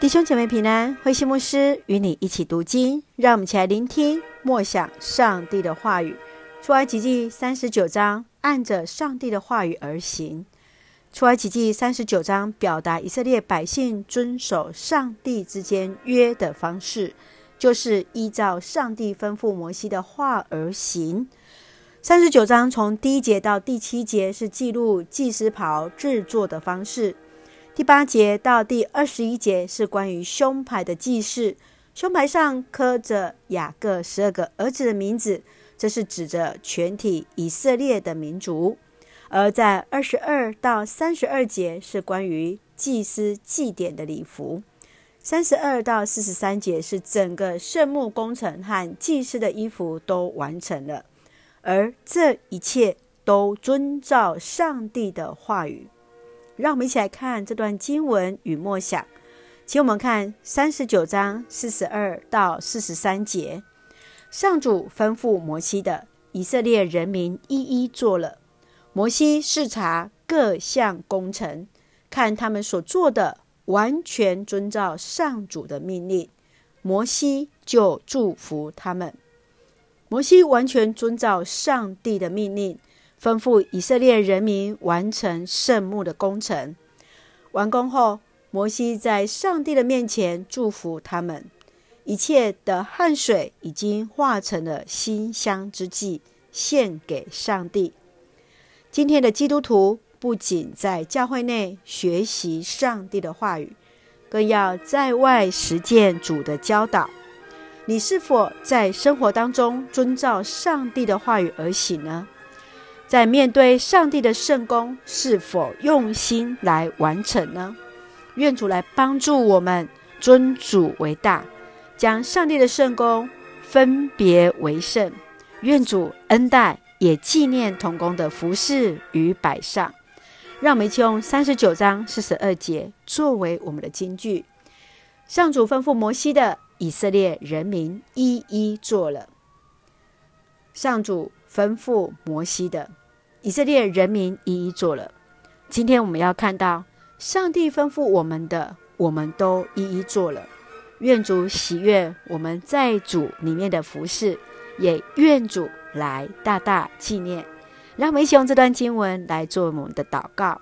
弟兄姐妹平安，慧馨牧师与你一起读经，让我们一起来聆听默想上帝的话语。出埃及记三十九章，按着上帝的话语而行。出埃及记三十九章表达以色列百姓遵守上帝之间约的方式，就是依照上帝吩咐摩西的话而行。三十九章从第一节到第七节是记录祭司袍制作的方式。第八节到第二十一节是关于胸牌的记事，胸牌上刻着雅各十二个儿子的名字，这是指着全体以色列的民族。而在二十二到三十二节是关于祭司祭典的礼服，三十二到四十三节是整个圣幕工程和祭司的衣服都完成了，而这一切都遵照上帝的话语。让我们一起来看这段经文与默想，请我们看三十九章四十二到四十三节。上主吩咐摩西的，以色列人民一一做了。摩西视察各项工程，看他们所做的完全遵照上主的命令，摩西就祝福他们。摩西完全遵照上帝的命令。吩咐以色列人民完成圣幕的工程。完工后，摩西在上帝的面前祝福他们。一切的汗水已经化成了馨香之祭，献给上帝。今天的基督徒不仅在教会内学习上帝的话语，更要在外实践主的教导。你是否在生活当中遵照上帝的话语而行呢？在面对上帝的圣工，是否用心来完成呢？愿主来帮助我们尊主为大，将上帝的圣工分别为圣。愿主恩待，也纪念同工的服事与摆上。让我们一起用三十九章四十二节作为我们的金句。上主吩咐摩西的，以色列人民一一做了。上主吩咐摩西的。以色列人民一一做了。今天我们要看到，上帝吩咐我们的，我们都一一做了。愿主喜悦我们在主里面的服饰，也愿主来大大纪念。让我们一起用这段经文来做我们的祷告。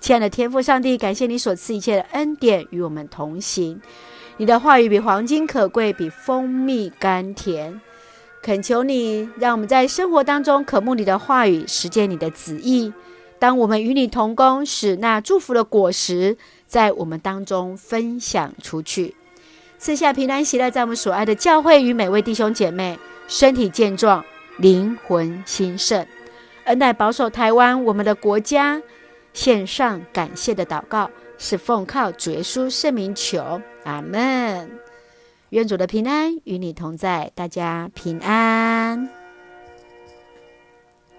亲爱的天父上帝，感谢你所赐一切的恩典与我们同行。你的话语比黄金可贵，比蜂蜜甘甜。恳求你，让我们在生活当中渴慕你的话语，实践你的旨意。当我们与你同工，使那祝福的果实在我们当中分享出去，赐下平安喜乐，在我们所爱的教会与每位弟兄姐妹身体健壮，灵魂兴盛，恩待保守台湾我们的国家。献上感谢的祷告，是奉靠主耶稣圣名求，阿门。愿主的平安与你同在，大家平安。